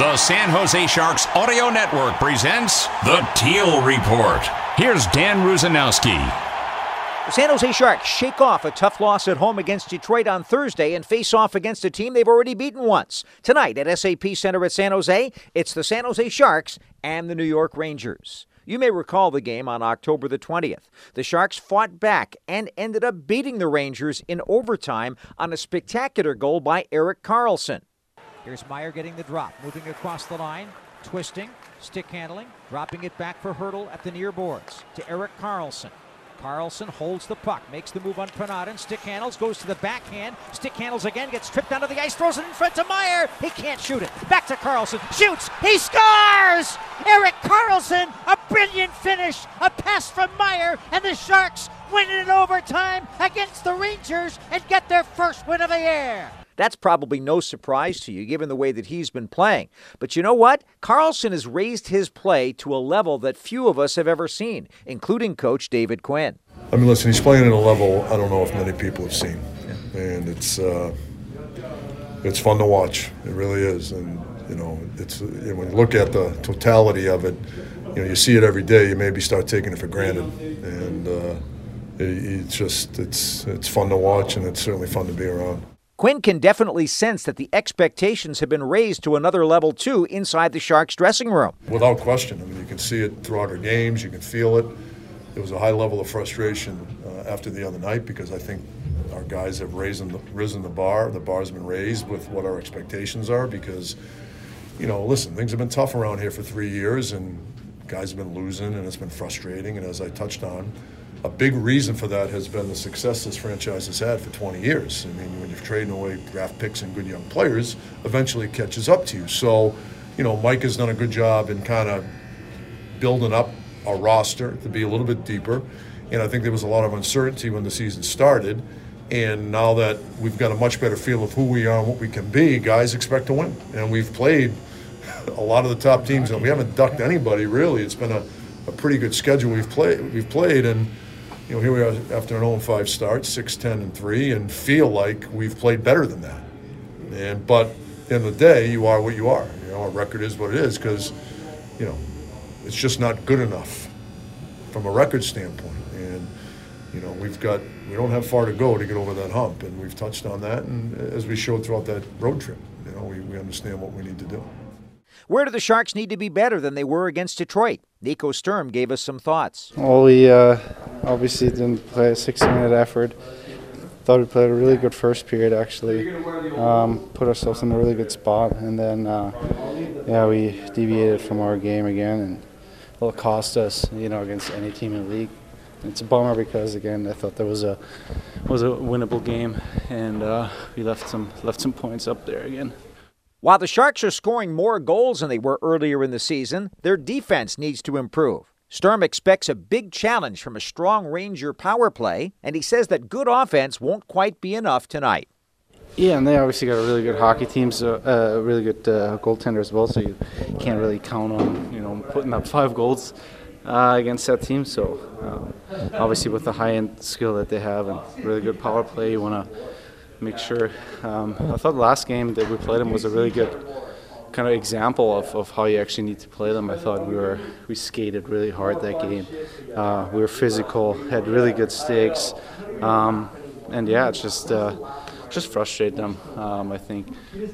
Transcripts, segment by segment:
The San Jose Sharks Audio Network presents The Teal Report. Here's Dan Rusanowsky. The San Jose Sharks shake off a tough loss at home against Detroit on Thursday and face off against a team they've already beaten once. Tonight at SAP Center at San Jose, it's the San Jose Sharks and the New York Rangers. You may recall the game on October the 20th. The Sharks fought back and ended up beating the Rangers in overtime on a spectacular goal by Erik Karlsson. Here's Meier getting the drop, moving across the line, twisting, stick handling, dropping it back for Hertl at the near boards to Erik Karlsson. Karlsson holds the puck, makes the move on Panarin, stick handles, goes to the backhand, stick handles again, gets tripped onto the ice, throws it in front to Meier. He can't shoot it. Back to Karlsson, shoots, he scores! Erik Karlsson, a brilliant finish, a pass from Meier, and the Sharks win it in overtime against the Rangers and get their first win of the year. That's probably no surprise to you, given the way that he's been playing. But you know what? Karlsson has raised his play to a level that few of us have ever seen, including coach David Quinn. I mean, listen, he's playing at a level I don't know if many people have seen, and it's uh, it's fun to watch. It really is, and you know, it's when you look at the totality of it, you know, you see it every day. You maybe start taking it for granted, and uh, it, it's just it's it's fun to watch, and it's certainly fun to be around. Quinn can definitely sense that the expectations have been raised to another level too inside the Sharks dressing room. Without question. I mean, you can see it throughout our games, you can feel it. There was a high level of frustration uh, after the other night because I think our guys have risen the, risen the bar. The bar's been raised with what our expectations are because, you know, listen, things have been tough around here for three years and guys have been losing and it's been frustrating. And as I touched on, a big reason for that has been the success this franchise has had for 20 years. I mean, when you're trading away draft picks and good young players, eventually it catches up to you. So, you know, Mike has done a good job in kind of building up a roster to be a little bit deeper. And I think there was a lot of uncertainty when the season started. And now that we've got a much better feel of who we are and what we can be, guys expect to win. And we've played a lot of the top teams, and we haven't ducked anybody really. It's been a, a pretty good schedule we've played. We've played, and you know, here we are after an 0-5 start, 6, 10, and 3, and feel like we've played better than that. And but at the end of the day, you are what you are. You know, our record is what it is because, you know, it's just not good enough from a record standpoint. And you know, we've got we don't have far to go to get over that hump, and we've touched on that. And as we showed throughout that road trip, you know, we, we understand what we need to do. Where do the Sharks need to be better than they were against Detroit? Nico Sturm gave us some thoughts. Well, we uh, obviously didn't play a 60 minute effort. Thought we played a really good first period, actually. Um, put ourselves in a really good spot, and then, uh, yeah, we deviated from our game again, and it'll cost us, you know, against any team in the league. It's a bummer because, again, I thought there was a was a winnable game, and uh, we left some left some points up there again. While the Sharks are scoring more goals than they were earlier in the season, their defense needs to improve. Sturm expects a big challenge from a strong Ranger power play, and he says that good offense won't quite be enough tonight. Yeah, and they obviously got a really good hockey team, so a uh, really good uh, goaltender as well. So you can't really count on you know putting up five goals uh, against that team. So um, obviously with the high end skill that they have and really good power play, you want to make sure. Um, I thought the last game that we played them was a really good kind of example of, of how you actually need to play them. I thought we were we skated really hard that game. Uh, we were physical, had really good stakes, um, and yeah, it's just. Uh, just frustrate them. Um, I think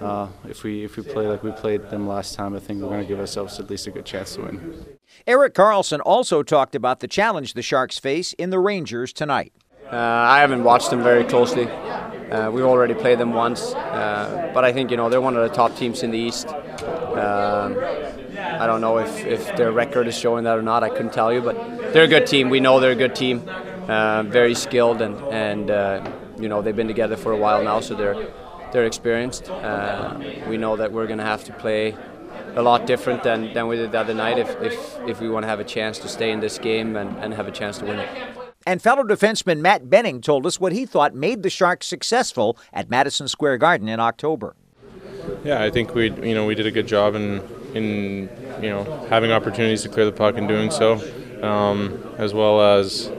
uh, if we if we play like we played them last time, I think we're going to give ourselves at least a good chance to win. Erik Karlsson also talked about the challenge the Sharks face in the Rangers tonight. Uh, I haven't watched them very closely. Uh, we already played them once, uh, but I think you know they're one of the top teams in the East. Um, I don't know if, if their record is showing that or not. I couldn't tell you, but they're a good team. We know they're a good team. uh, very skilled, and and uh, you know they've been together for a while now, so they're they're experienced. Uh, we know that we're going to have to play a lot different than, than we did the other night if, if, if we want to have a chance to stay in this game and, and have a chance to win it. And fellow defenseman Matt Benning told us what he thought made the Sharks successful at Madison Square Garden in October. Yeah, I think we you know we did a good job in in you know having opportunities to clear the puck and doing so, um, as well as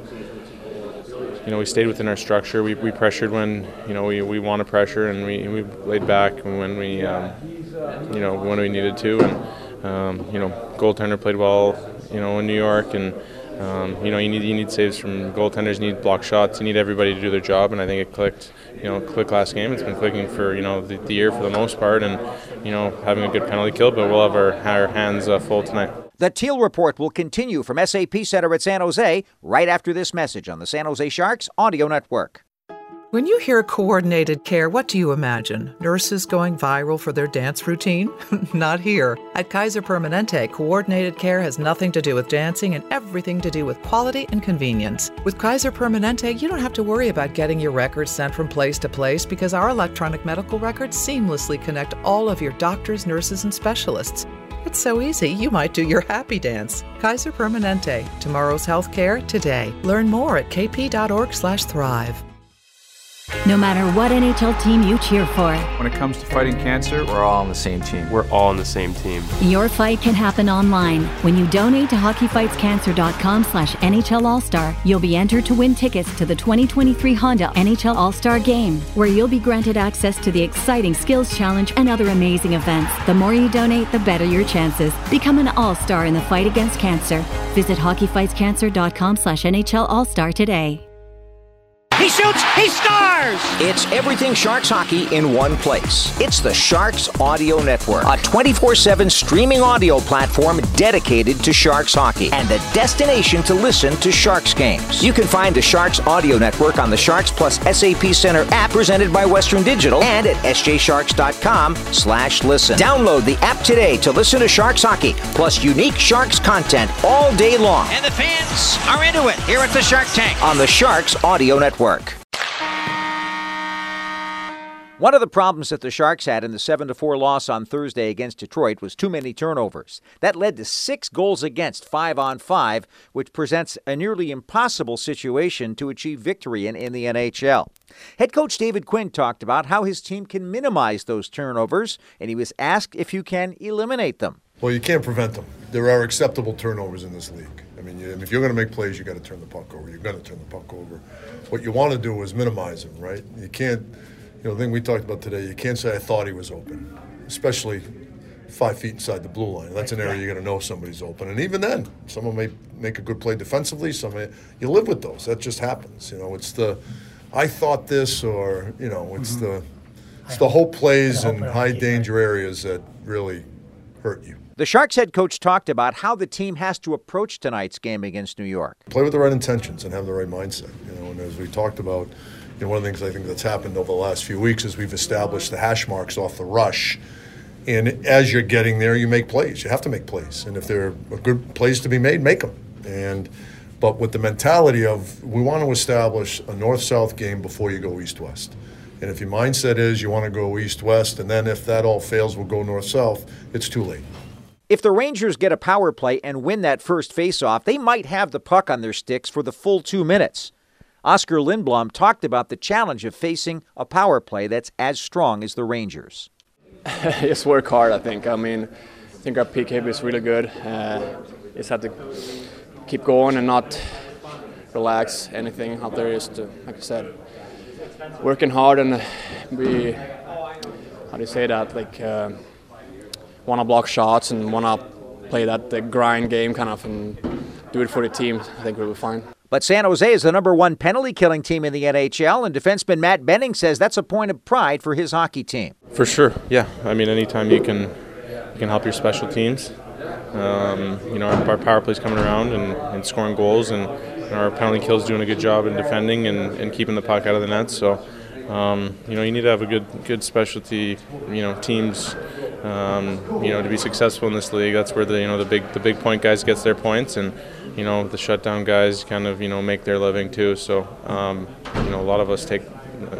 you know we stayed within our structure. We, we pressured when you know we, we wanted pressure and we, we laid back when we um, you know when we needed to and um, you know goaltender played well you know in New York and. Um, you know, you need you need saves from goaltenders, you need block shots, you need everybody to do their job, and I think it clicked. You know, click last game. It's been clicking for you know the, the year for the most part, and you know having a good penalty kill. But we'll have our, our hands uh, full tonight. The Teal Report will continue from SAP Center at San Jose right after this message on the San Jose Sharks Audio Network. When you hear coordinated care, what do you imagine? Nurses going viral for their dance routine? Not here. At Kaiser Permanente, coordinated care has nothing to do with dancing and everything to do with quality and convenience. With Kaiser Permanente, you don't have to worry about getting your records sent from place to place because our electronic medical records seamlessly connect all of your doctors, nurses, and specialists. It's so easy, you might do your happy dance. Kaiser Permanente, tomorrow's healthcare today. Learn more at kp.org/thrive. No matter what NHL team you cheer for, when it comes to fighting cancer, we're all on the same team. We're all on the same team. Your fight can happen online. When you donate to hockeyfightscancer.com slash NHL All-Star, you'll be entered to win tickets to the 2023 Honda NHL All-Star Game, where you'll be granted access to the exciting Skills Challenge and other amazing events. The more you donate, the better your chances. Become an all-star in the fight against cancer. Visit hockeyfightscancer.com slash NHL All-Star today. He shoots, he scores! It's everything Sharks hockey in one place. It's the Sharks Audio Network, a 24 7 streaming audio platform dedicated to Sharks hockey and the destination to listen to Sharks games. You can find the Sharks Audio Network on the Sharks Plus SAP Center app presented by Western Digital and at sjsharks.com slash listen. Download the app today to listen to Sharks hockey, plus unique Sharks content all day long. And the fans are into it here at the Shark Tank on the Sharks Audio Network. One of the problems that the Sharks had in the 7 4 loss on Thursday against Detroit was too many turnovers. That led to six goals against, five on five, which presents a nearly impossible situation to achieve victory in, in the NHL. Head coach David Quinn talked about how his team can minimize those turnovers, and he was asked if you can eliminate them. Well, you can't prevent them. There are acceptable turnovers in this league. I mean, if you're going to make plays, you got to turn the puck over. You're going to turn the puck over. What you want to do is minimize them, right? You can't, you know, the thing we talked about today, you can't say, I thought he was open, especially five feet inside the blue line. That's an area you're going to know somebody's open. And even then, someone may make a good play defensively. Some you live with those. That just happens. You know, it's the, I thought this, or you know, it's mm-hmm. the, it's the hope plays in high danger areas that really hurt you. The Sharks head coach talked about how the team has to approach tonight's game against New York. Play with the right intentions and have the right mindset. You know, and as we talked about, you know, one of the things I think that's happened over the last few weeks is we've established the hash marks off the rush. And as you're getting there, you make plays. You have to make plays, and if there are good plays to be made, make them. And but with the mentality of we want to establish a north-south game before you go east-west. And if your mindset is you want to go east-west, and then if that all fails, we'll go north-south, it's too late. If the Rangers get a power play and win that first faceoff, they might have the puck on their sticks for the full two minutes. Oskar Lindblom talked about the challenge of facing a power play that's as strong as the Rangers. just work hard, I think. I mean, I think our PK is really good. Uh, just have to keep going and not relax anything out there. Just to, like I said, working hard and be, how do you say that? Like, uh, want to block shots and want to play that the grind game kind of and do it for the team, I think we'll be fine. But San Jose is the number one penalty killing team in the NHL, and defenseman Matt Benning says that's a point of pride for his hockey team. For sure, yeah. I mean, anytime you can you can help your special teams, um, you know, our, power play's coming around and, and scoring goals, and, and, our penalty kills doing a good job in defending and, and keeping the puck out of the net. So, um, you know, you need to have a good good specialty, you know, teams um, you know, to be successful in this league, that's where the you know the big the big point guys gets their points, and you know the shutdown guys kind of you know make their living too. So um, you know a lot of us take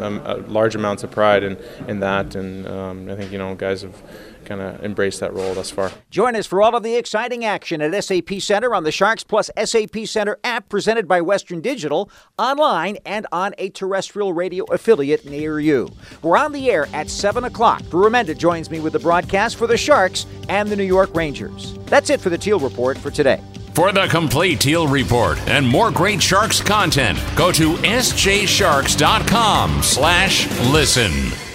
um, large amounts of pride in in that, and um, I think you know guys have kind of embraced that role thus far. Join us for all of the exciting action at SAP Center on the Sharks Plus SAP Center app presented by Western Digital, online and on a terrestrial radio affiliate near you. We're on the air at 7 o'clock. Remenda joins me with the broadcast for the Sharks and the New York Rangers. That's it for the Teal Report for today. For the complete Teal Report and more great Sharks content, go to sjsharks.com slash listen.